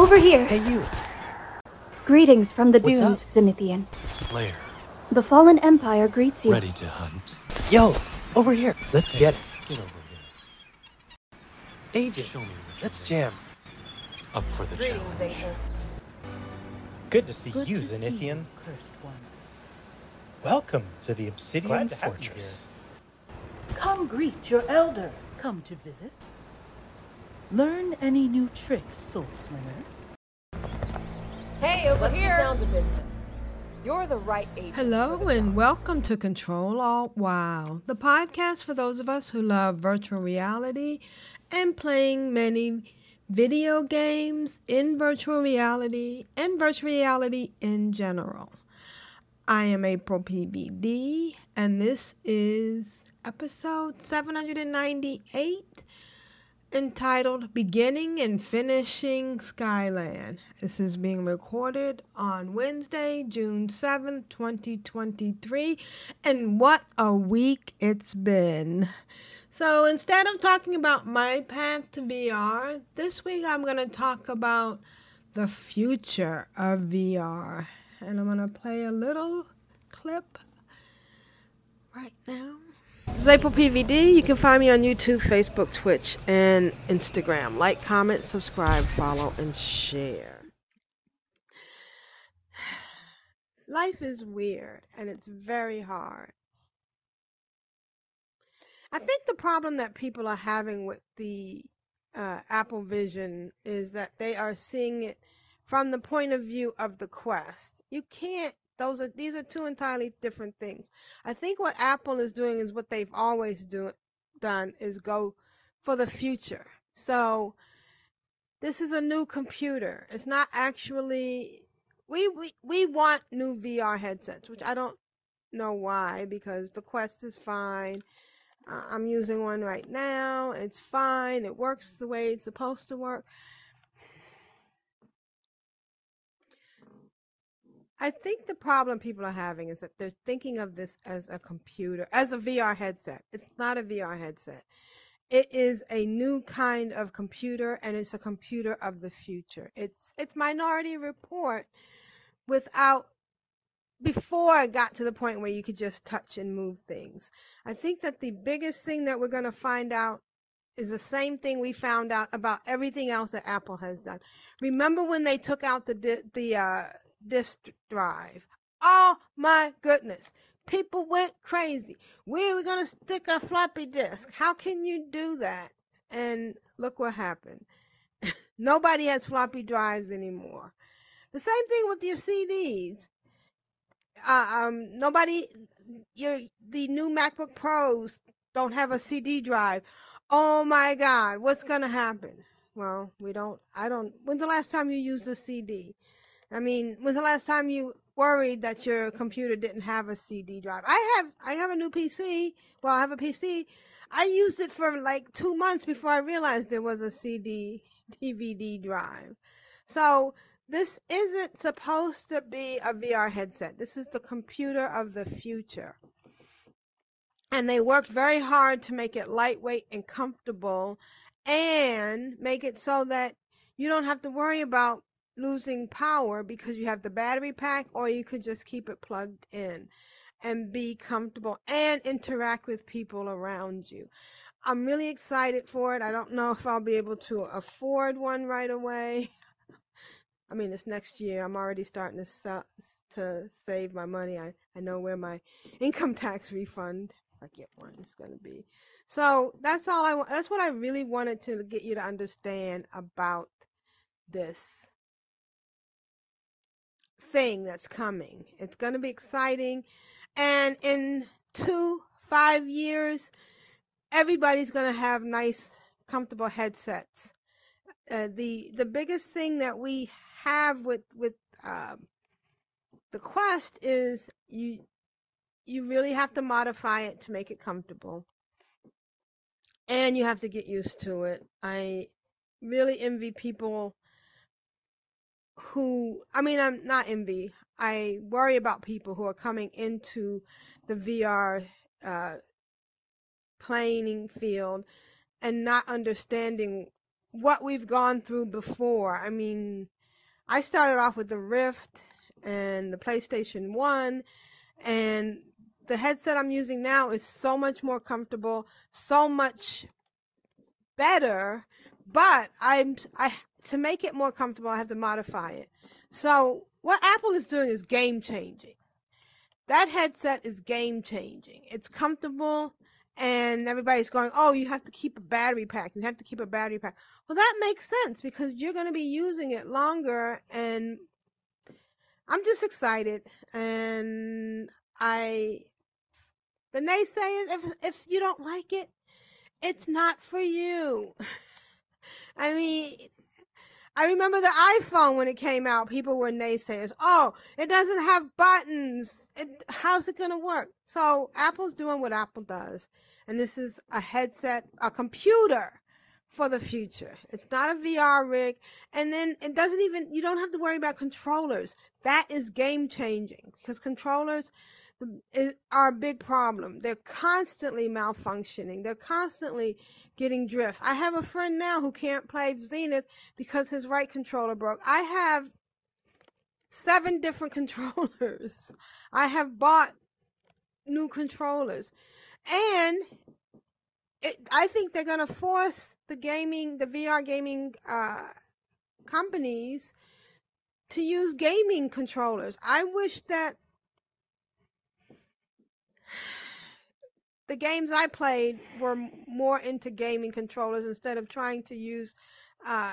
Over here. Hey, you. Greetings from the What's dunes, up? Zenithian. Slayer, The fallen empire greets you. ready to hunt. Yo, over here. Let's get it. Get over here. Agent. Show me what Let's jam. Up for the challenge. Good to see Good you, to see you, cursed one. Welcome to the Obsidian Glad to have you Fortress. Come greet your elder. Come to visit. Learn any new tricks, Soul Slinger. Hey, over Let's here. get down to business. You're the right age. Hello and welcome to Control Alt Wow, the podcast for those of us who love virtual reality and playing many video games in virtual reality and virtual reality in general. I am April PVD and this is episode 798 entitled Beginning and Finishing Skyland. This is being recorded on Wednesday, June 7th, 2023. And what a week it's been! So instead of talking about my path to VR, this week I'm going to talk about the future of VR. And I'm going to play a little clip right now. April PVD. You can find me on YouTube, Facebook, Twitch, and Instagram. Like, comment, subscribe, follow, and share. Life is weird and it's very hard. I think the problem that people are having with the uh, Apple Vision is that they are seeing it from the point of view of the Quest. You can't those are these are two entirely different things. I think what Apple is doing is what they've always do, done is go for the future. So this is a new computer. It's not actually we we, we want new VR headsets, which I don't know why because the Quest is fine. Uh, I'm using one right now. It's fine. It works the way it's supposed to work. I think the problem people are having is that they're thinking of this as a computer, as a VR headset. It's not a VR headset. It is a new kind of computer and it's a computer of the future. It's it's Minority Report without before I got to the point where you could just touch and move things. I think that the biggest thing that we're going to find out is the same thing we found out about everything else that Apple has done. Remember when they took out the the uh, disk drive? Oh my goodness. People went crazy. Where are we going to stick our floppy disk? How can you do that? And look what happened. Nobody has floppy drives anymore. The same thing with your CDs. Uh, um, nobody, your the new MacBook Pros don't have a CD drive. Oh my God, what's gonna happen? Well, we don't. I don't. When's the last time you used a CD? I mean, when's the last time you worried that your computer didn't have a CD drive? I have. I have a new PC. Well, I have a PC. I used it for like two months before I realized there was a CD DVD drive. So this isn't supposed to be a VR headset. This is the computer of the future. And they worked very hard to make it lightweight and comfortable and make it so that you don't have to worry about losing power because you have the battery pack or you could just keep it plugged in and be comfortable and interact with people around you. I'm really excited for it. I don't know if I'll be able to afford one right away. I mean, it's next year. I'm already starting to to save my money. I, I know where my income tax refund, if I get one, is going to be. So that's all I want. That's what I really wanted to get you to understand about this thing that's coming. It's going to be exciting. And in two, five years, everybody's going to have nice, comfortable headsets. Uh, the the biggest thing that we have with with um, the Quest is you you really have to modify it to make it comfortable, and you have to get used to it. I really envy people who I mean I'm not envy. I worry about people who are coming into the VR uh, playing field and not understanding what we've gone through before. I mean, I started off with the Rift and the PlayStation 1 and the headset I'm using now is so much more comfortable, so much better, but I'm I to make it more comfortable, I have to modify it. So, what Apple is doing is game changing. That headset is game changing. It's comfortable and everybody's going, "Oh, you have to keep a battery pack. You have to keep a battery pack." Well, that makes sense because you're going to be using it longer and I'm just excited and I the naysayers if if you don't like it, it's not for you. I mean, I remember the iPhone when it came out, people were naysayers. Oh, it doesn't have buttons. It, how's it going to work? So Apple's doing what Apple does. And this is a headset, a computer for the future. It's not a VR rig. And then it doesn't even, you don't have to worry about controllers. That is game changing because controllers are a big problem. They're constantly malfunctioning. They're constantly getting drift. I have a friend now who can't play Zenith because his right controller broke. I have seven different controllers. I have bought new controllers. And it, I think they're going to force the gaming, the VR gaming uh, companies to use gaming controllers. I wish that the games I played were more into gaming controllers instead of trying to use uh,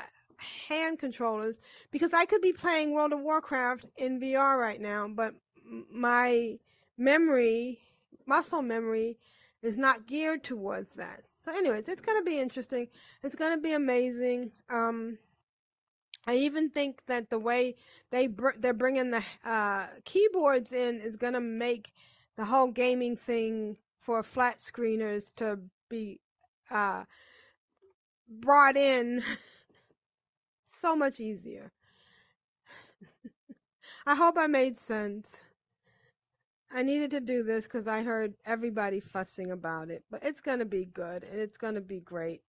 hand controllers because I could be playing World of Warcraft in VR right now, but my memory, muscle memory, is not geared towards that. So, anyways, it's going to be interesting. It's going to be amazing. Um, I even think that the way they br- they're bringing the uh, keyboards in is going to make the whole gaming thing for flat screeners to be uh, brought in so much easier. I hope I made sense. I needed to do this because I heard everybody fussing about it, but it's going to be good and it's going to be great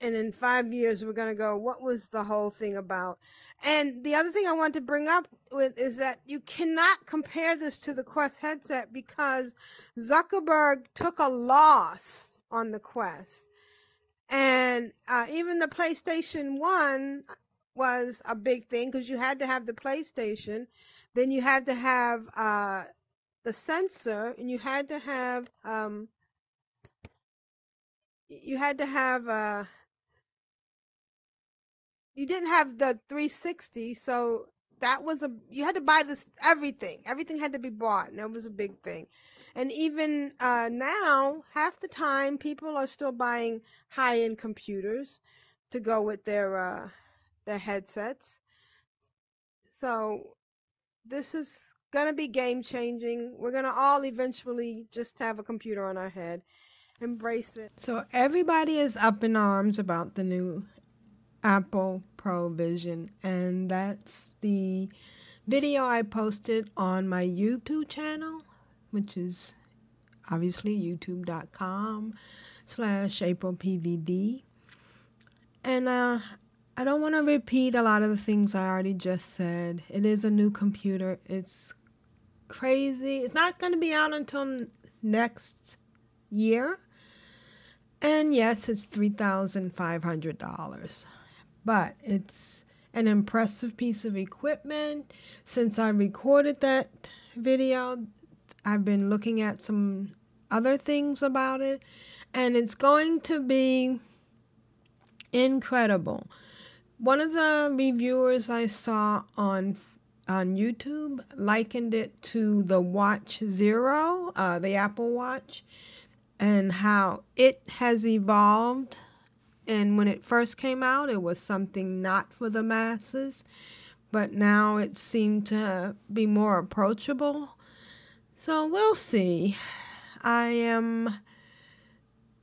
and in five years we're going to go what was the whole thing about? And the other thing i want to bring up with is that you cannot compare this to the quest headset because zuckerberg took a loss on the quest. And uh, even the playstation 1 was a big thing because you had to have the playstation then you had to have uh, the sensor and you had to have um, you had to have uh, you didn't have the 360, so that was a you had to buy this everything. Everything had to be bought, and that was a big thing. And even uh, now, half the time, people are still buying high-end computers to go with their uh, their headsets. So this is gonna be game changing. We're gonna all eventually just have a computer on our head. Embrace it. So everybody is up in arms about the new Apple Pro Vision, and that's the video I posted on my YouTube channel, which is obviously youtube.com slash aprilpvd. And uh, I don't want to repeat a lot of the things I already just said. It is a new computer. It's crazy. It's not going to be out until next year. And yes, it's $3,500 but it's an impressive piece of equipment. Since I recorded that video, I've been looking at some other things about it, and it's going to be incredible. One of the reviewers I saw on on YouTube likened it to the Watch Zero, uh, the Apple Watch, and how it has evolved and when it first came out, it was something not for the masses, but now it seemed to be more approachable. So we'll see. I am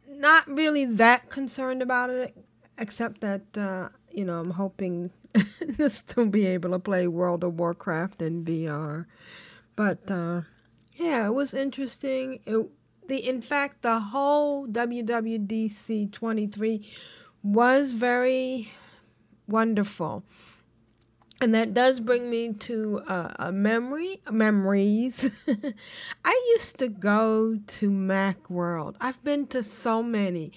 not really that concerned about it, except that, uh, you know, I'm hoping to still be able to play World of Warcraft in VR. But uh, yeah, it was interesting. It, the in fact, the whole WWDC 23 was very wonderful. And that does bring me to uh, a memory, memories. I used to go to Macworld. I've been to so many.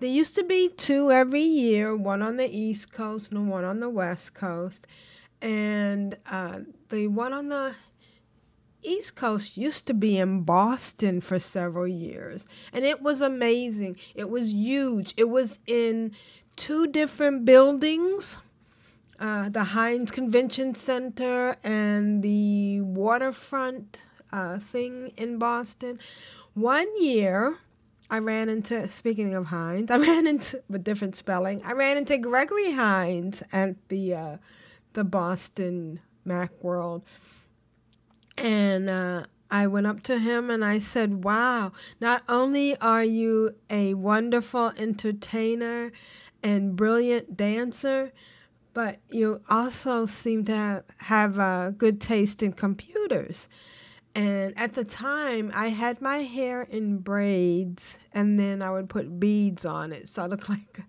There used to be two every year, one on the East Coast and one on the West Coast. And uh, the one on the East Coast used to be in Boston for several years, and it was amazing. It was huge. It was in two different buildings uh, the Hynes Convention Center and the waterfront uh, thing in Boston. One year, I ran into, speaking of Hines, I ran into, with different spelling, I ran into Gregory Hines at the, uh, the Boston Macworld. And uh, I went up to him and I said, Wow, not only are you a wonderful entertainer and brilliant dancer, but you also seem to have, have a good taste in computers. And at the time, I had my hair in braids, and then I would put beads on it, so I looked like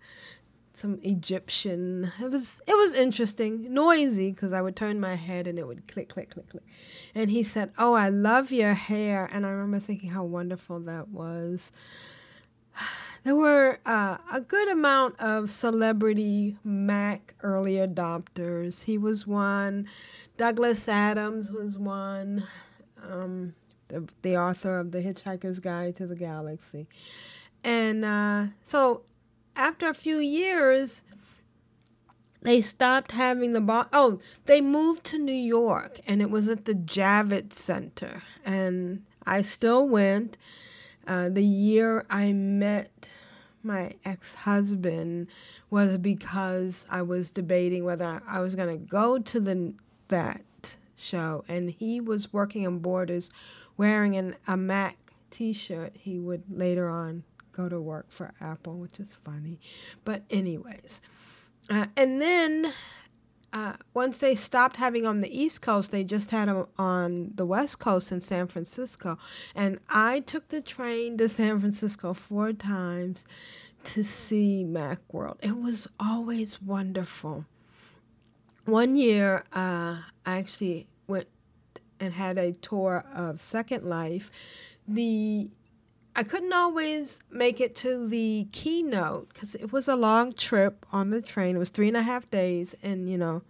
some Egyptian. It was it was interesting, noisy, because I would turn my head and it would click, click, click, click. And he said, "Oh, I love your hair," and I remember thinking how wonderful that was there were uh, a good amount of celebrity Mac early adopters. He was one. Douglas Adams was one. Um, the, the, author of The Hitchhiker's Guide to the Galaxy. And uh, so after a few years, they stopped having the bo- oh they moved to new york and it was at the javits center and i still went uh, the year I met my ex husband was because I was debating whether I was going to go to the that show, and he was working on Borders, wearing an, a Mac T-shirt. He would later on go to work for Apple, which is funny, but anyways, uh, and then uh, once they stopped having on the East Coast, they just had them on the West Coast in San Francisco. And I took the train to San Francisco four times to see Macworld. It was always wonderful. One year, uh, I actually went and had a tour of Second Life. The I couldn't always make it to the keynote because it was a long trip on the train. It was three and a half days, and you know,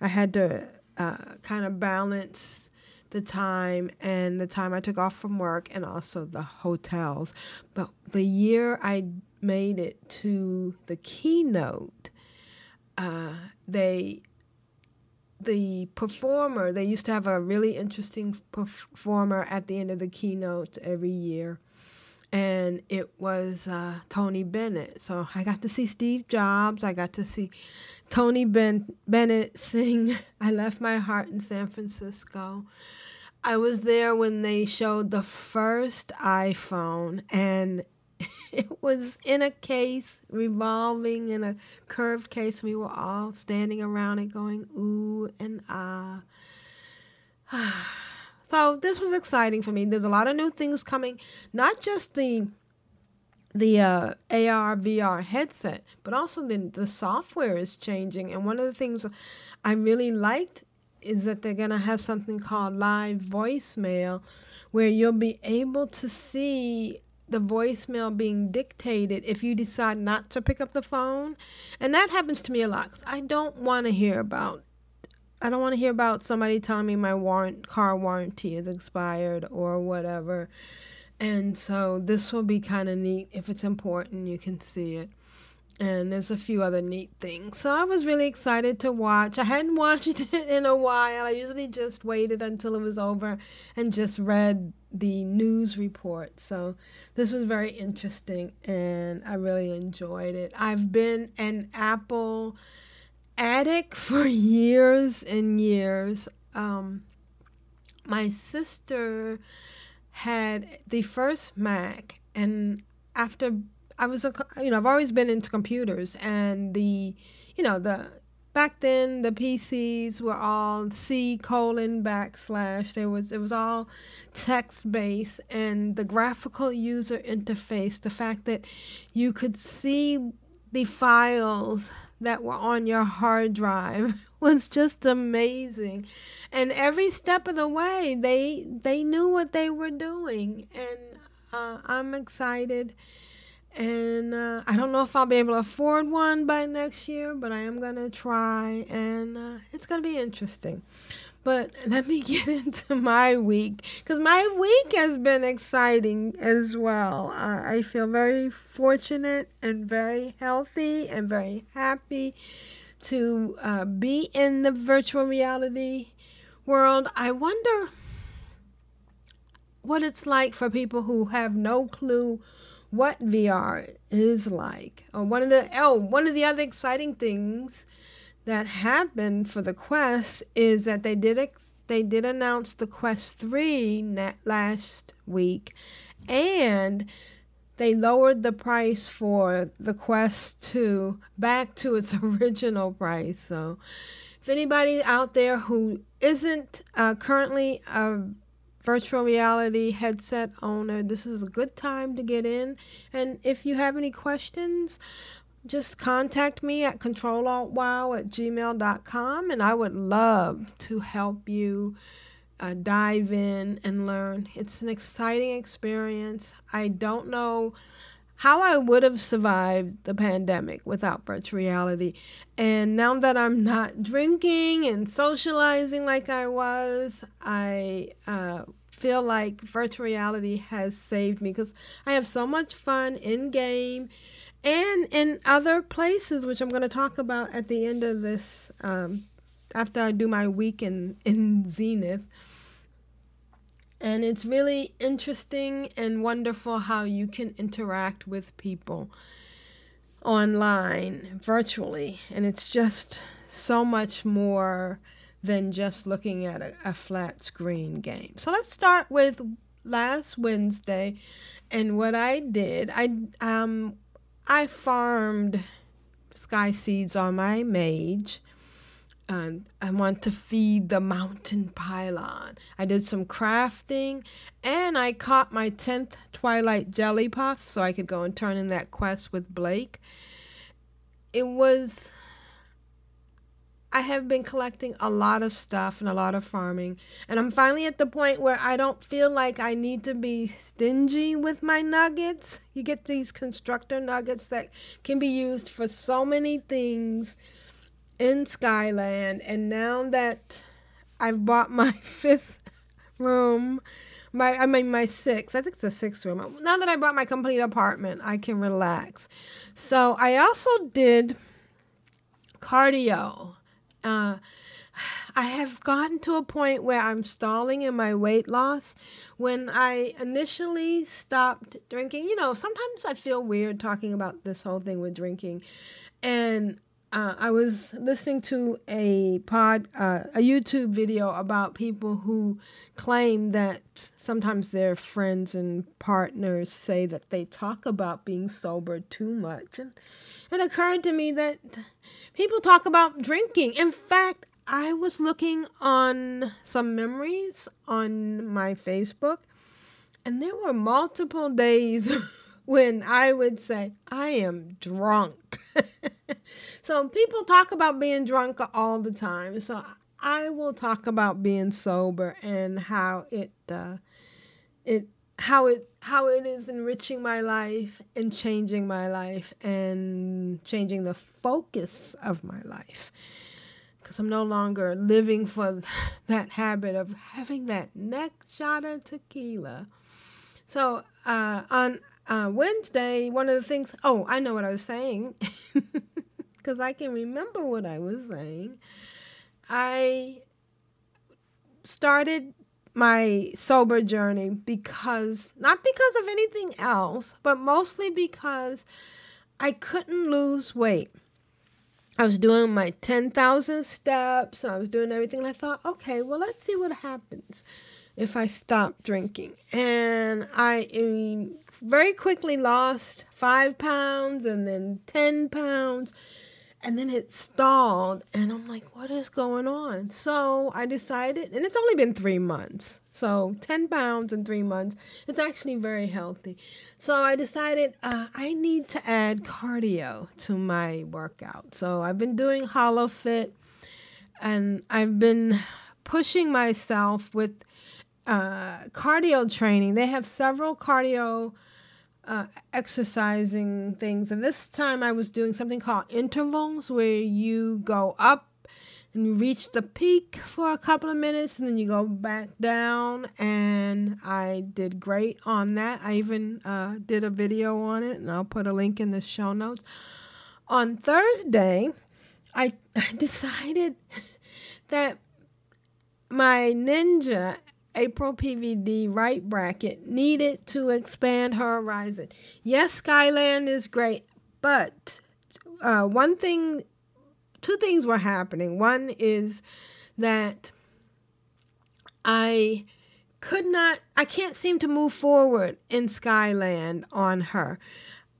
I had to uh, kind of balance the time and the time I took off from work and also the hotels. But the year I made it to the keynote, uh, they the performer they used to have a really interesting performer at the end of the keynote every year and it was uh, Tony Bennett. So I got to see Steve Jobs. I got to see Tony ben- Bennett sing I Left My Heart in San Francisco. I was there when they showed the first iPhone, and it was in a case, revolving in a curved case. We were all standing around it going, ooh and ah. So this was exciting for me. There's a lot of new things coming, not just the the uh, AR VR headset, but also the the software is changing. And one of the things I really liked is that they're gonna have something called live voicemail, where you'll be able to see the voicemail being dictated if you decide not to pick up the phone. And that happens to me a lot because I don't want to hear about I don't want to hear about somebody telling me my warrant car warranty is expired or whatever. And so this will be kind of neat. If it's important, you can see it. And there's a few other neat things. So I was really excited to watch. I hadn't watched it in a while. I usually just waited until it was over and just read the news report. So this was very interesting and I really enjoyed it. I've been an Apple addict for years and years. Um, my sister had the first Mac, and after I was a, you know, I've always been into computers, and the, you know, the back then the PCs were all C colon backslash. There was it was all text based, and the graphical user interface, the fact that you could see the files that were on your hard drive was just amazing. And every step of the way they they knew what they were doing. And uh, i'm excited. And uh, i don't know if i'll be able to afford one by next year but i am going to try. And uh, it's going to be interesting but let me get into my week because my week has been exciting as well. Uh, I feel very fortunate and very healthy and very happy to uh, be in the virtual reality world. I wonder what it's like for people who have no clue what VR is like. Or one of the oh, one of the other exciting things that happened for the Quest is that they did they did announce the Quest 3 last week and they lowered the price for the Quest 2 back to its original price. So if anybody out there who isn't uh, currently a virtual reality headset owner, this is a good time to get in. And if you have any questions just contact me at controlaltwow at gmail.com and I would love to help you uh, dive in and learn. It's an exciting experience. I don't know how I would have survived the pandemic without virtual reality. And now that I'm not drinking and socializing like I was, I uh, feel like virtual reality has saved me because I have so much fun in game and in other places, which I'm going to talk about at the end of this, um, after I do my week in, in Zenith. And it's really interesting and wonderful how you can interact with people online, virtually. And it's just so much more than just looking at a, a flat screen game. So let's start with last Wednesday and what I did. I um I farmed sky seeds on my mage. And I want to feed the mountain pylon. I did some crafting and I caught my 10th Twilight Jelly Puff so I could go and turn in that quest with Blake. It was I have been collecting a lot of stuff and a lot of farming, and I'm finally at the point where I don't feel like I need to be stingy with my nuggets. You get these constructor nuggets that can be used for so many things in Skyland, and now that I've bought my fifth room, my I mean my sixth, I think it's the sixth room. Now that I bought my complete apartment, I can relax. So I also did cardio uh, I have gotten to a point where I'm stalling in my weight loss. When I initially stopped drinking, you know, sometimes I feel weird talking about this whole thing with drinking. And uh, I was listening to a pod, uh, a YouTube video about people who claim that sometimes their friends and partners say that they talk about being sober too much, and it occurred to me that people talk about drinking. In fact, I was looking on some memories on my Facebook, and there were multiple days when I would say, I am drunk. so people talk about being drunk all the time. So I will talk about being sober and how it uh, it how it how it is enriching my life and changing my life and changing the focus of my life because I'm no longer living for that habit of having that next shot of tequila. So uh, on uh, Wednesday, one of the things, oh, I know what I was saying because I can remember what I was saying. I started my sober journey because not because of anything else, but mostly because I couldn't lose weight. I was doing my 10,000 steps and I was doing everything. And I thought, okay, well, let's see what happens if I stop drinking. And I, very quickly lost five pounds and then 10 pounds. And then it stalled and i'm like what is going on? So i decided and it's only been three months. So 10 pounds in three months is actually very healthy. So i decided uh, i need to add cardio to my workout. So i've been doing HoloFit and i've been pushing myself with uh, cardio training. They have several cardio uh, exercising things. And this time I was doing something called intervals, where you go up and you reach the peak for a couple of minutes and then you go back down. And I did great on that. I even uh, did a video on it, and I'll put a link in the show notes. On Thursday, I decided that my ninja April PVD right bracket needed to expand her horizon. Yes, Skyland is great, but uh, one thing, two things were happening. One is that I could not, I can't seem to move forward in Skyland on her.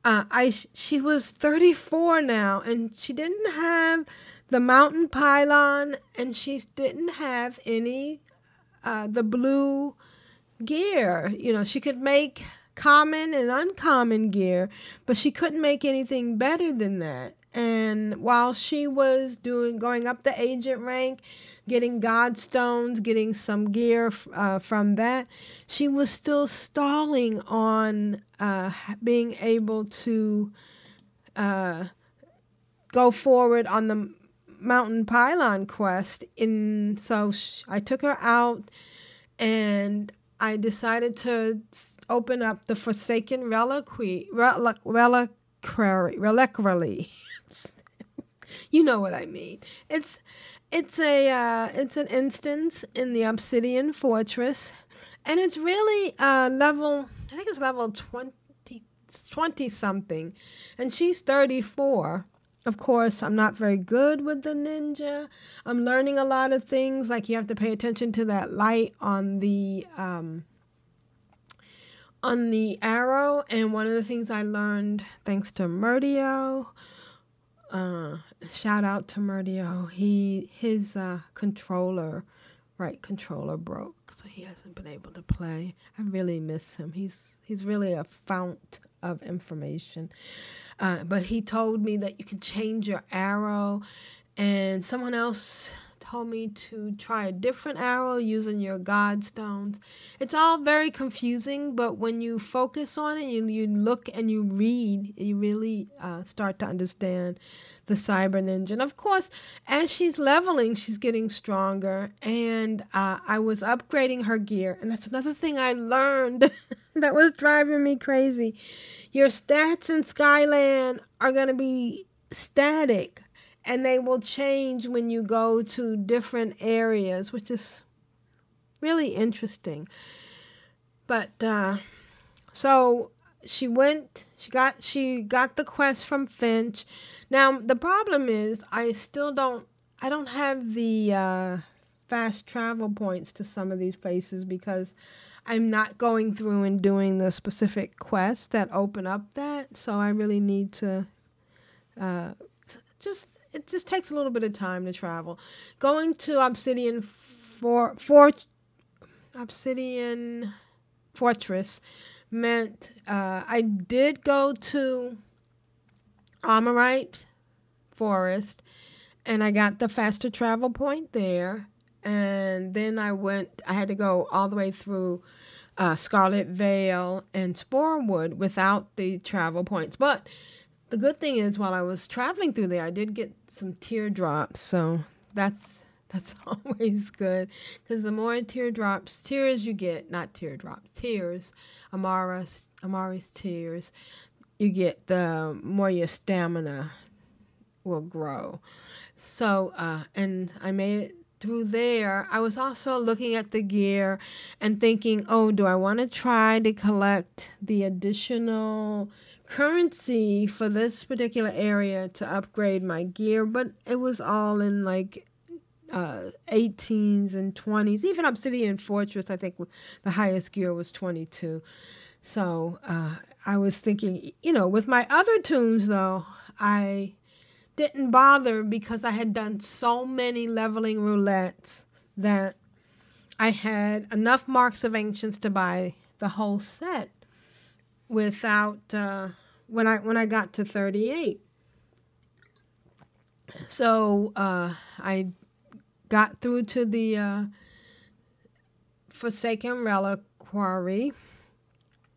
Uh, I she was 34 now, and she didn't have the mountain pylon, and she didn't have any uh, the blue gear. You know, she could make common and uncommon gear, but she couldn't make anything better than that. And while she was doing going up the agent rank, getting godstones, getting some gear uh, from that, she was still stalling on uh, being able to uh, go forward on the mountain pylon quest in so I took her out and I decided to open up the Forsaken Reliquary relic, reliquary reliquary. you know what I mean. It's it's a uh, it's an instance in the Obsidian Fortress, and it's really uh, level. I think it's level 20, 20 something, and she's thirty four. Of course, I'm not very good with the ninja. I'm learning a lot of things, like you have to pay attention to that light on the um, on the arrow. And one of the things I learned, thanks to Murdio, uh, shout out to Murdio. He his uh, controller, right controller broke, so he hasn't been able to play. I really miss him. He's he's really a fount of information. Uh, but he told me that you could change your arrow, and someone else told me to try a different arrow using your god stones. It's all very confusing, but when you focus on it, you, you look and you read, you really uh, start to understand the Cyber Ninja. And of course, as she's leveling, she's getting stronger. And uh, I was upgrading her gear. And that's another thing I learned that was driving me crazy. Your stats in Skyland are going to be static and they will change when you go to different areas, which is really interesting. But uh, so she went she got she got the quest from finch now the problem is i still don't i don't have the uh, fast travel points to some of these places because i'm not going through and doing the specific quests that open up that so i really need to uh, just it just takes a little bit of time to travel going to obsidian for for obsidian fortress meant uh, I did go to Armorite Forest and I got the faster travel point there. And then I went, I had to go all the way through uh, Scarlet Vale and Sporewood without the travel points. But the good thing is, while I was traveling through there, I did get some teardrops. So that's that's always good because the more teardrops, tears you get, not teardrops, tears, Amara's, Amari's tears, you get, the more your stamina will grow. So, uh, and I made it through there. I was also looking at the gear and thinking, oh, do I want to try to collect the additional currency for this particular area to upgrade my gear? But it was all in like uh, 18s and 20s. Even Obsidian Fortress, I think the highest gear was 22. So uh, I was thinking, you know, with my other toons, though, I didn't bother because I had done so many leveling roulettes that I had enough marks of ancients to buy the whole set without uh, when I when I got to 38. So uh, I got through to the uh, Forsaken Reliquary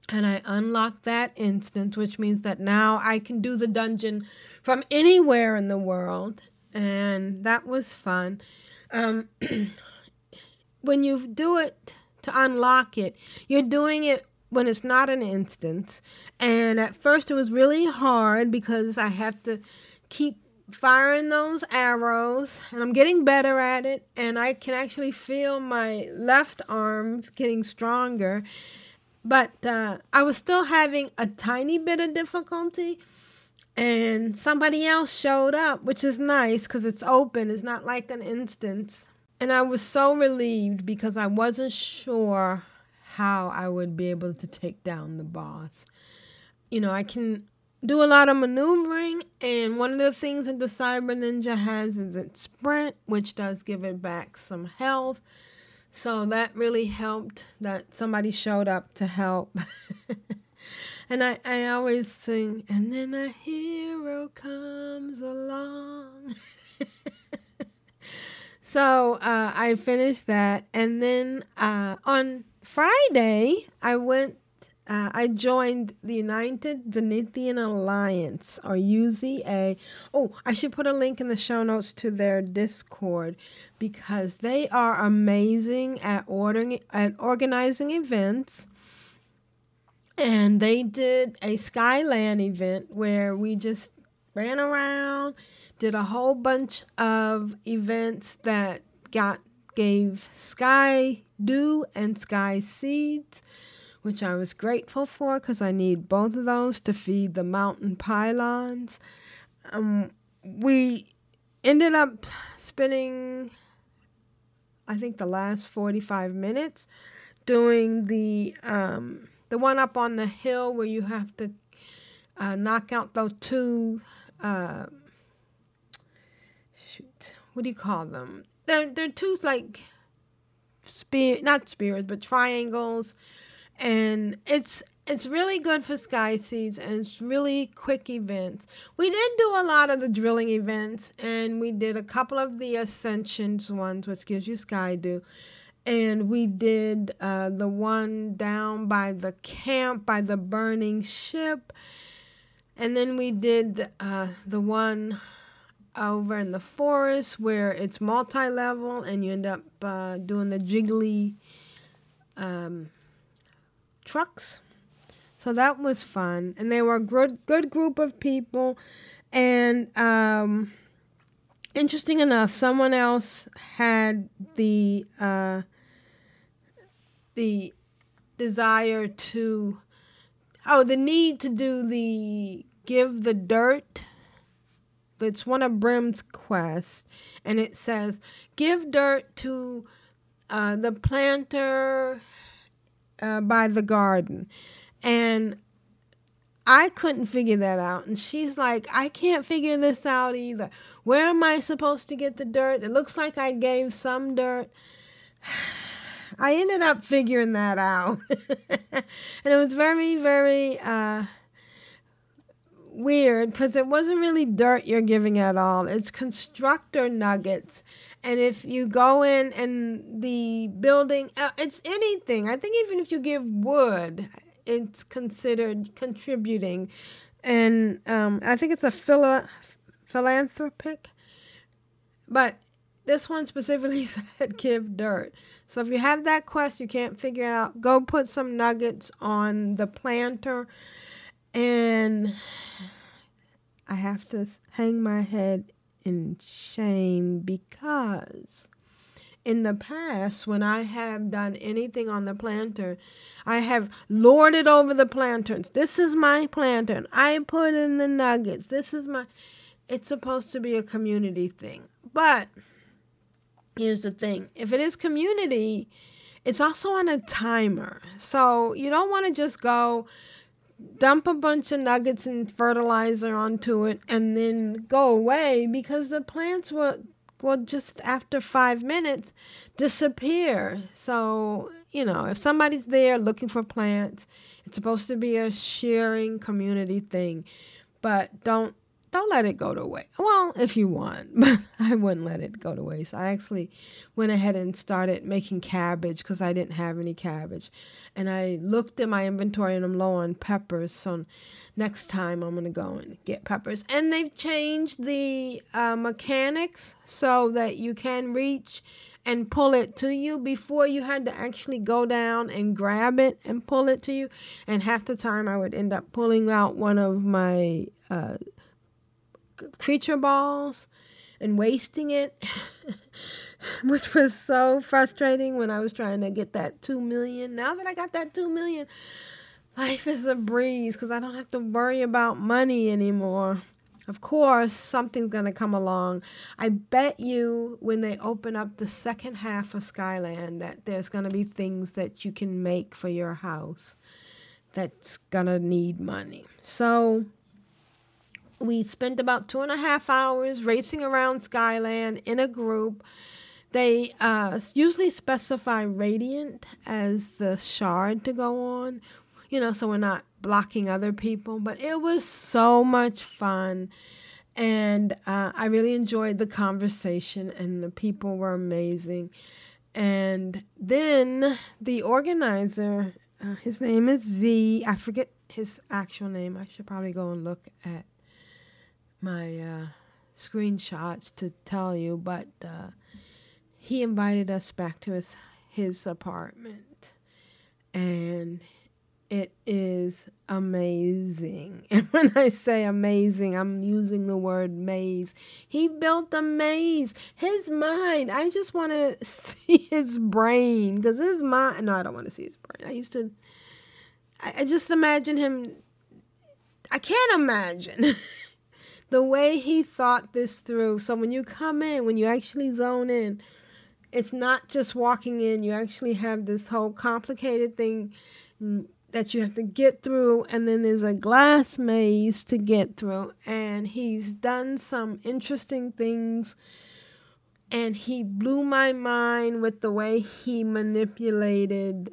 and I unlocked that instance, which means that now I can do the dungeon from anywhere in the world, and that was fun. Um, when you do it to unlock it, you're doing it when it's not an instance. And at first, it was really hard because I have to keep firing those arrows, and I'm getting better at it. And I can actually feel my left arm getting stronger. But uh, I was still having a tiny bit of difficulty. And somebody else showed up, which is nice because it's open. It's not like an instance. And I was so relieved because I wasn't sure how I would be able to take down the boss. You know, I can do a lot of maneuvering, and one of the things that the Cyber Ninja has is its sprint, which does give it back some health. So that really helped that somebody showed up to help. and I, I always sing, and then a hero comes along. so uh, I finished that. And then uh, on Friday, I went uh, I joined the United Zenithian Alliance, or UZA. Oh, I should put a link in the show notes to their Discord because they are amazing at ordering at organizing events. And they did a Skyland event where we just ran around, did a whole bunch of events that got gave sky dew and sky seeds which I was grateful for because I need both of those to feed the mountain pylons. Um, we ended up spending, I think, the last 45 minutes doing the um, the one up on the hill where you have to uh, knock out those two. Uh, shoot, what do you call them? They're they're two like spear, not spears, but triangles and it's it's really good for sky seeds and it's really quick events. We did do a lot of the drilling events and we did a couple of the ascensions ones, which gives you sky dew. And we did uh, the one down by the camp by the burning ship. And then we did uh, the one over in the forest where it's multi level and you end up uh, doing the jiggly. Um, trucks. So that was fun, and they were a good good group of people. And um, interesting enough, someone else had the uh, the desire to oh the need to do the give the dirt it's one of Brim's quests, and it says, "Give dirt to uh, the planter uh, by the garden. And I couldn't figure that out. And she's like, I can't figure this out either. Where am I supposed to get the dirt? It looks like I gave some dirt. I ended up figuring that out. and it was very, very uh, weird because it wasn't really dirt you're giving at all. It's constructor nuggets. And if you go in and the building, uh, it's anything. I think even if you give wood, it's considered contributing. And um, I think it's a phila- philanthropic. But this one specifically said give dirt. So if you have that quest, you can't figure it out, go put some nuggets on the planter and I have to hang my head in shame because in the past, when I have done anything on the planter, I have lorded over the planters. This is my planter. I put in the nuggets. This is my. It's supposed to be a community thing. But here's the thing if it is community, it's also on a timer. So you don't want to just go dump a bunch of nuggets and fertilizer onto it and then go away because the plants will will just after five minutes disappear. So, you know, if somebody's there looking for plants, it's supposed to be a sharing community thing. But don't don't let it go to waste. Well, if you want, but I wouldn't let it go to waste. I actually went ahead and started making cabbage because I didn't have any cabbage. And I looked at my inventory and I'm low on peppers. So next time I'm going to go and get peppers. And they've changed the uh, mechanics so that you can reach and pull it to you. Before you had to actually go down and grab it and pull it to you. And half the time I would end up pulling out one of my. Uh, creature balls and wasting it, which was so frustrating when I was trying to get that 2 million. Now that I got that 2 million, life is a breeze because I don't have to worry about money anymore. Of course, something's going to come along. I bet you when they open up the second half of Skyland that there's going to be things that you can make for your house that's going to need money. So, we spent about two and a half hours racing around Skyland in a group. They uh, usually specify Radiant as the shard to go on, you know, so we're not blocking other people. But it was so much fun. And uh, I really enjoyed the conversation, and the people were amazing. And then the organizer, uh, his name is Z. I forget his actual name. I should probably go and look at my uh, screenshots to tell you, but uh, he invited us back to his his apartment, and it is amazing. And when I say amazing, I'm using the word maze. He built a maze. His mind. I just want to see his brain because his mind. No, I don't want to see his brain. I used to. I, I just imagine him. I can't imagine. the way he thought this through. So when you come in, when you actually zone in, it's not just walking in, you actually have this whole complicated thing that you have to get through, and then there's a glass maze to get through. And he's done some interesting things, and he blew my mind with the way he manipulated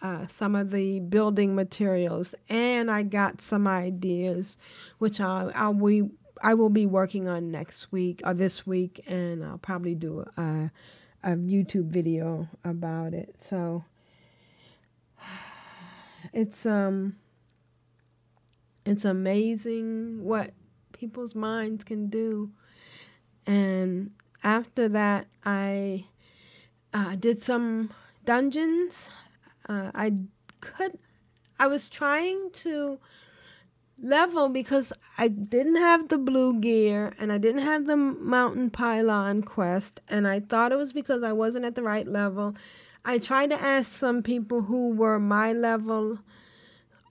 uh, some of the building materials, and I got some ideas, which I'll, I'll we I will be working on next week or this week, and I'll probably do a, a YouTube video about it. So it's um it's amazing what people's minds can do. And after that, I uh, did some dungeons. Uh, I could. I was trying to level because I didn't have the blue gear and I didn't have the mountain pylon quest and I thought it was because I wasn't at the right level. I tried to ask some people who were my level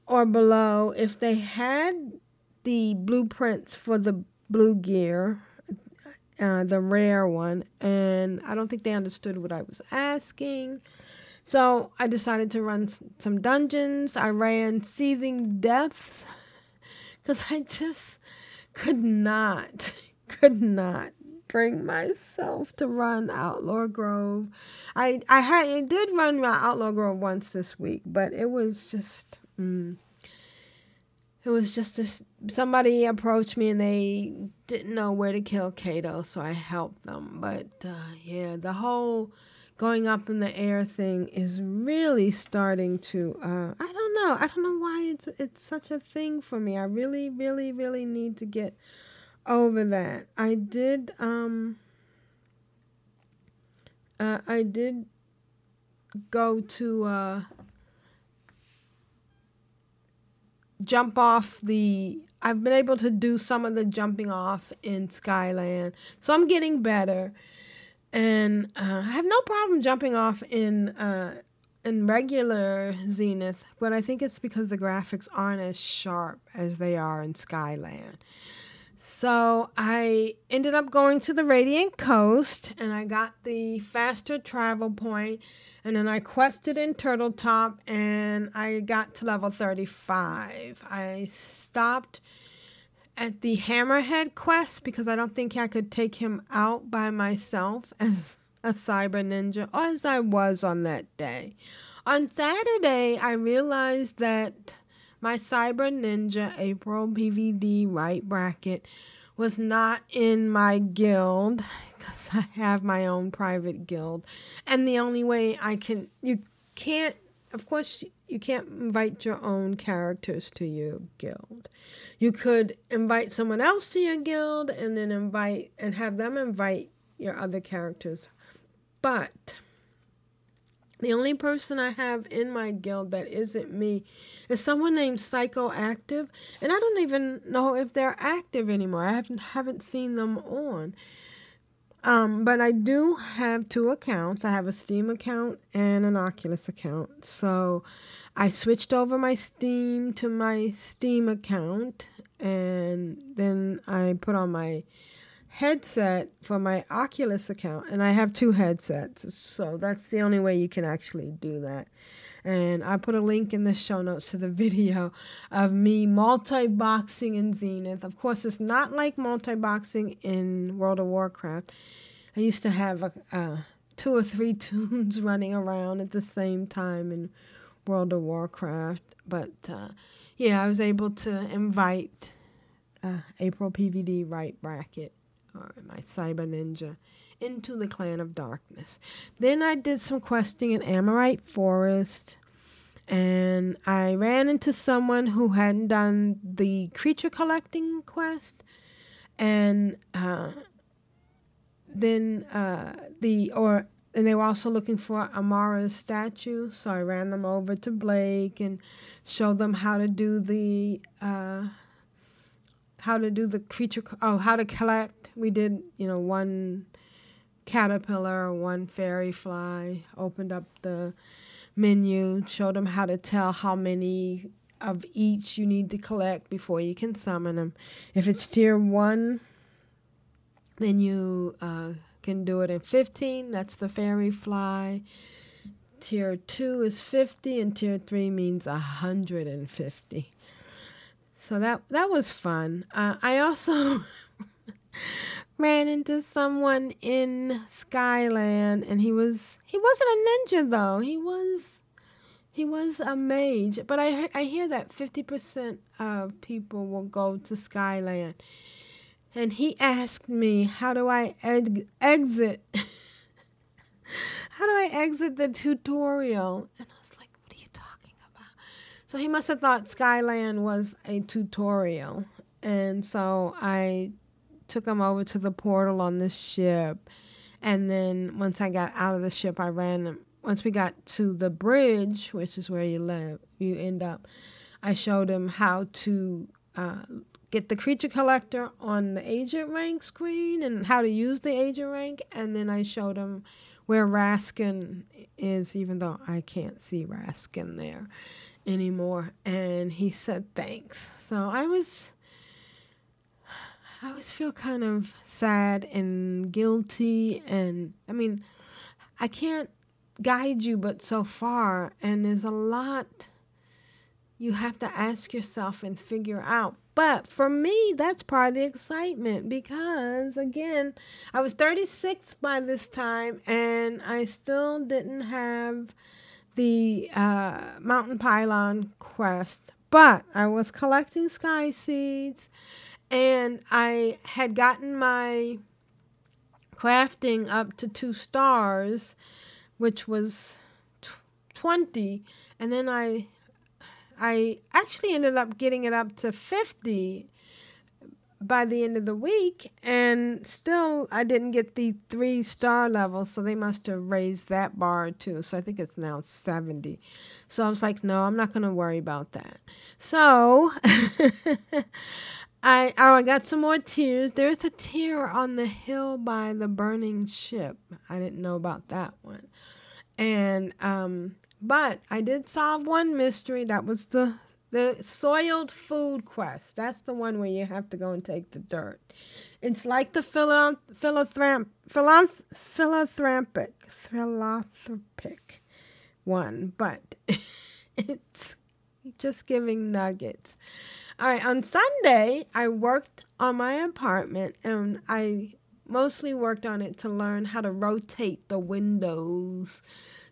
or below if they had the blueprints for the blue gear, uh, the rare one, and I don't think they understood what I was asking. So I decided to run some dungeons. I ran Seething Depths because I just could not, could not bring myself to run Outlaw Grove. I I had I did run Outlaw Grove once this week, but it was just. Mm, it was just a, somebody approached me and they didn't know where to kill Kato, so I helped them. But uh, yeah, the whole going up in the air thing is really starting to uh, I don't know. I don't know why it's it's such a thing for me. I really really really need to get over that. I did um uh, I did go to uh, jump off the I've been able to do some of the jumping off in Skyland. So I'm getting better and uh, I have no problem jumping off in uh, in regular Zenith, but I think it's because the graphics aren't as sharp as they are in Skyland. So I ended up going to the Radiant Coast and I got the faster travel point and then I quested in Turtle Top and I got to level 35. I stopped at the Hammerhead quest because I don't think I could take him out by myself as a cyber ninja, or as I was on that day. On Saturday, I realized that my cyber ninja April PVD right bracket was not in my guild because I have my own private guild. And the only way I can, you can't, of course, you can't invite your own characters to your guild. You could invite someone else to your guild and then invite and have them invite your other characters. But the only person I have in my guild that isn't me is someone named Psychoactive, and I don't even know if they're active anymore. I haven't haven't seen them on. Um, but I do have two accounts. I have a Steam account and an Oculus account. So I switched over my Steam to my Steam account, and then I put on my headset for my Oculus account, and I have two headsets, so that's the only way you can actually do that. And I put a link in the show notes to the video of me multi boxing in Zenith. Of course, it's not like multi boxing in World of Warcraft. I used to have a, uh, two or three toons running around at the same time in World of Warcraft, but uh, yeah, I was able to invite uh, April PVD right bracket or my cyber ninja into the clan of darkness. Then I did some questing in Amorite Forest and I ran into someone who hadn't done the creature collecting quest and uh, then uh, the or and they were also looking for Amara's statue, so I ran them over to Blake and showed them how to do the uh, how to do the creature oh how to collect we did you know one caterpillar one fairy fly opened up the menu showed them how to tell how many of each you need to collect before you can summon them if it's tier one then you uh, can do it in 15 that's the fairy fly. Tier 2 is 50 and tier 3 means 150 so that that was fun. Uh, I also ran into someone in Skyland, and he was he wasn't a ninja though. He was he was a mage. But I I hear that fifty percent of people will go to Skyland, and he asked me how do I ed- exit. how do I exit the tutorial? And I was like, what are you talking about? so he must have thought Skyland was a tutorial. And so I took them over to the portal on the ship. And then once I got out of the ship, I ran. them. Once we got to the bridge, which is where you live, you end up. I showed him how to uh, get the creature collector on the agent rank screen and how to use the agent rank. And then I showed him where Raskin is, even though I can't see Raskin there anymore and he said thanks so i was i always feel kind of sad and guilty and i mean i can't guide you but so far and there's a lot you have to ask yourself and figure out. But for me that's part of the excitement because again i was 36 by this time and i still didn't have the uh, mountain pylon quest, but I was collecting sky seeds and I had gotten my crafting up to two stars, which was t- 20, and then I I actually ended up getting it up to 50 by the end of the week. And still I didn't get the 3 star level so they must have raised that bar too. So I think it's now 70 so I was like no I'm not going to worry about that. So I oh I got some more tears there's a tear on the hill by the burning ship I didn't know about that one and um but I did solve one mystery that was the The soiled food quest. That's the one where you have to go and take the dirt. It's like the philo- philanthropic philanthropic one, but it's just giving nuggets. All right, on Sunday, I worked on my apartment and I mostly worked on it to learn how to rotate the windows.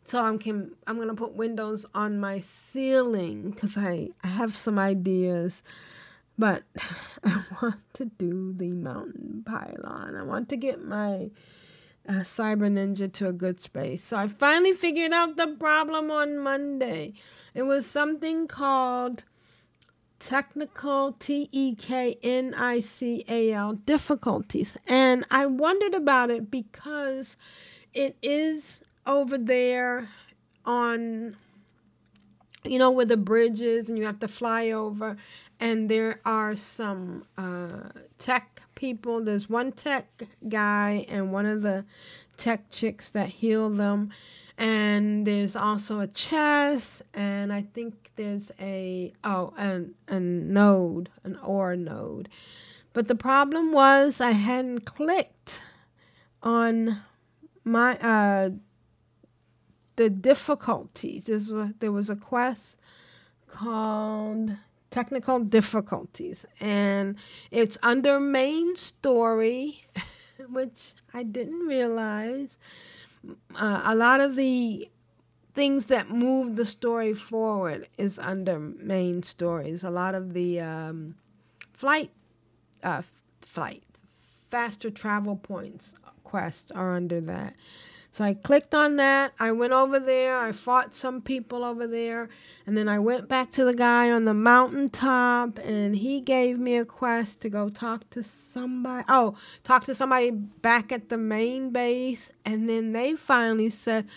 So I'm can I'm gonna put windows on my ceiling because I, I have some ideas, but I want to do the mountain pylon. I want to get my uh, Cyber Ninja to a good space. So I finally figured out the problem on Monday. It was something called technical T E K N I C A L difficulties. And I wondered about it because it is over there on you know where the bridge is and you have to fly over. And there are some uh, tech people. There's one tech guy and one of the tech chicks that heal them and there's also a chess and i think there's a oh an, a node an ore node. But the problem was i hadn't clicked on my uh the difficulties. There was a quest called technical difficulties and it's under main story which i didn't realize uh, a lot of the things that move the story forward is under main stories. A lot of the um, flight, uh, flight, faster travel points quests are under that. So I clicked on that. I went over there. I fought some people over there. And then I went back to the guy on the mountaintop and he gave me a quest to go talk to somebody. Oh, talk to somebody back at the main base. And then they finally said,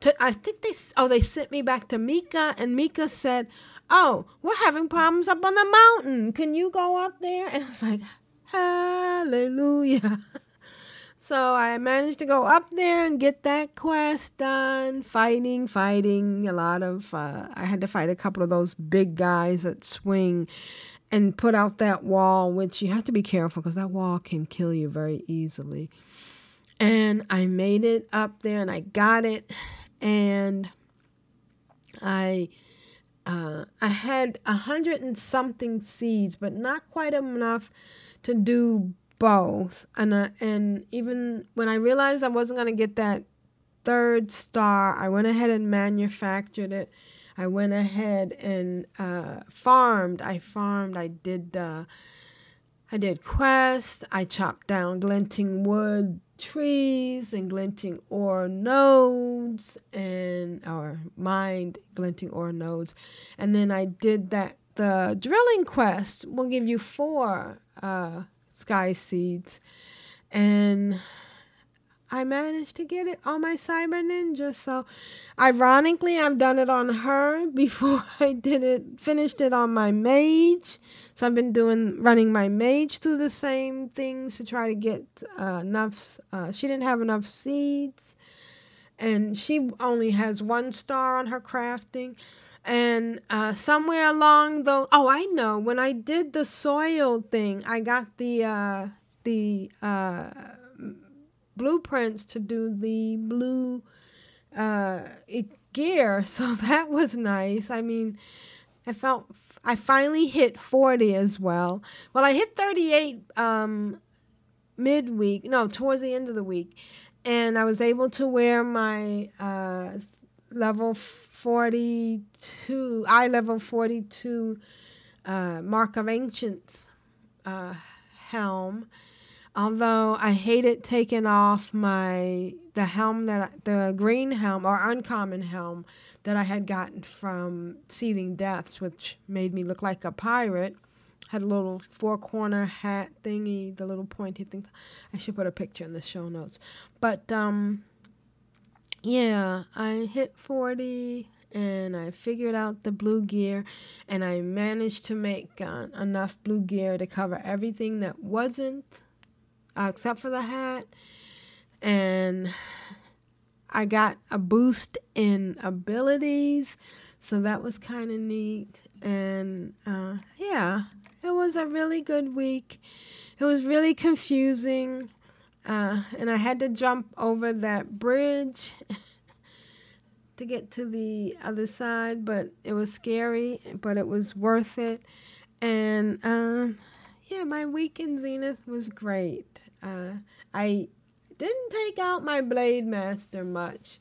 to, I think they, oh, they sent me back to Mika. And Mika said, Oh, we're having problems up on the mountain. Can you go up there? And I was like, Hallelujah. So I managed to go up there and get that quest done. Fighting, fighting. A lot of, uh, I had to fight a couple of those big guys that swing and put out that wall, which you have to be careful because that wall can kill you very easily. And I made it up there and I got it. And I. Uh, I had a hundred and something seeds, but not quite enough to do both. And uh, and even when I realized I wasn't gonna get that third star, I went ahead and manufactured it. I went ahead and uh, farmed. I farmed. I did. Uh, I did quests. I chopped down glinting wood trees and glinting ore nodes and or mined glinting ore nodes, and then I did that. The drilling quest will give you four uh, sky seeds. And I managed to get it on my Cyber Ninja. So, ironically, I've done it on her before I did it, finished it on my Mage. So, I've been doing, running my Mage through the same things to try to get uh, enough. Uh, she didn't have enough seeds. And she only has one star on her crafting and uh, somewhere along the oh I know when I did the soil thing I got the uh, the uh, blueprints to do the blue uh, gear so that was nice. I mean I felt I finally hit 40 as well. Well I hit 38 um, midweek no towards the end of the week and I was able to wear my uh, level 42, eye level 42 uh, Mark of Ancients uh, helm. Although I hated taking off my the helm that I, the green helm or uncommon helm that I had gotten from Seething Depths, which made me look like a pirate. Had a little four corner hat thingy, the little pointy things. I should put a picture in the show notes. But um, yeah, I hit 40 and I figured out the blue gear and I managed to make uh, enough blue gear to cover everything that wasn't uh, except for the hat and I got a boost in abilities So that was kind of neat. And uh, yeah, it was a really good week. It was really confusing. Uh, and I had to jump over that bridge to get to the other side, but it was scary, but it was worth it. And uh, yeah, my week in Zenith was great. Uh, I didn't take out my Blade Master much.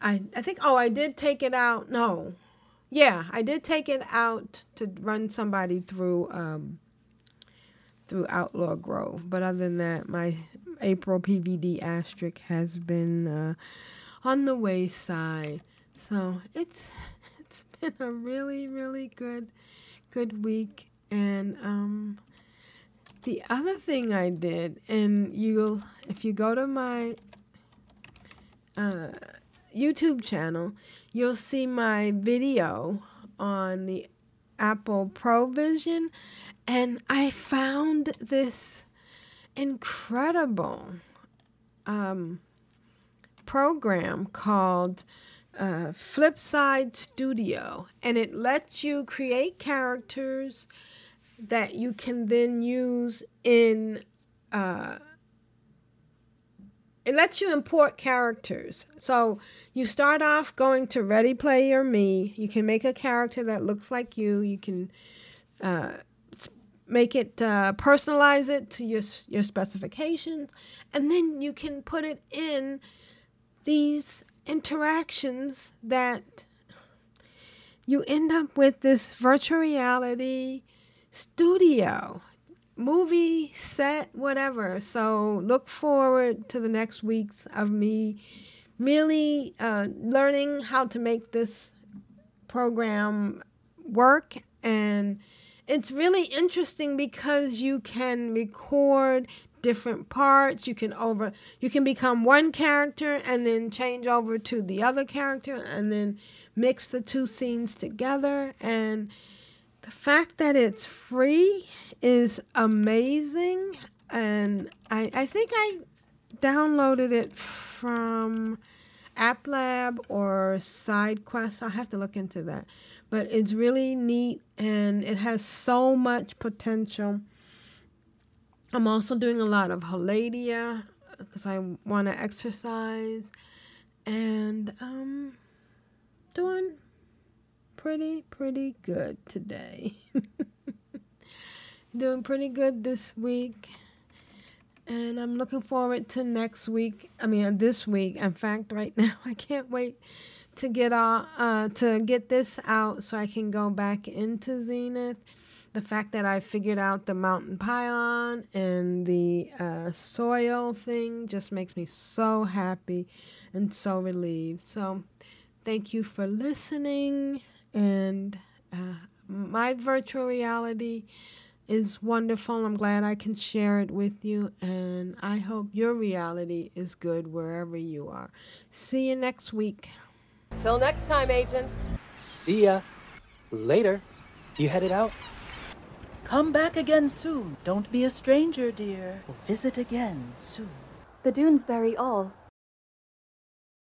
I I think oh I did take it out. No, yeah, I did take it out to run somebody through um, through Outlaw Grove. But other than that, my April PVD asterisk has been uh, on the wayside. So it's it's been a really really good good week. And um, the other thing I did, and you'll if you go to my uh, YouTube channel, you'll see my video on the Apple Pro Vision, and I found this incredible um, program called uh, Flipside Studio, and it lets you create characters that you can then use in. Uh, it lets you import characters. So you start off going to Ready Player Me. You can make a character that looks like you. You can uh, make it uh, personalize it to your your specifications, and then you can put it in these interactions that you end up with this virtual reality studio movie set whatever. So look forward to the next weeks of me really uh, learning how to make this program work and it's really interesting because you can record different parts. You can over you can become one character and then change over to the other character and then mix the two scenes together. And the fact that it's free is amazing. And i i think i downloaded it from app lab or Side sidequest. I have to look into that but it's really neat and it has so much potential I'm also doing a lot of Holodia because I want to exercise and um doing pretty pretty good today. doing pretty good this week. And I'm looking forward to next week. I mean, this week. In fact, right now, I can't wait to get uh, uh to get this out so I can go back into Zenith the fact that I figured out the mountain pylon and the uh, soil thing just makes me so happy and so relieved. So, thank you for listening. And uh, my virtual reality is wonderful. I'm glad I can share it with you. And I hope your reality is good wherever you are. See you next week. Till next time, agents. See ya. Later. You headed out? Come back again soon. Don't be a stranger, dear. Visit again soon. The dunes bury all,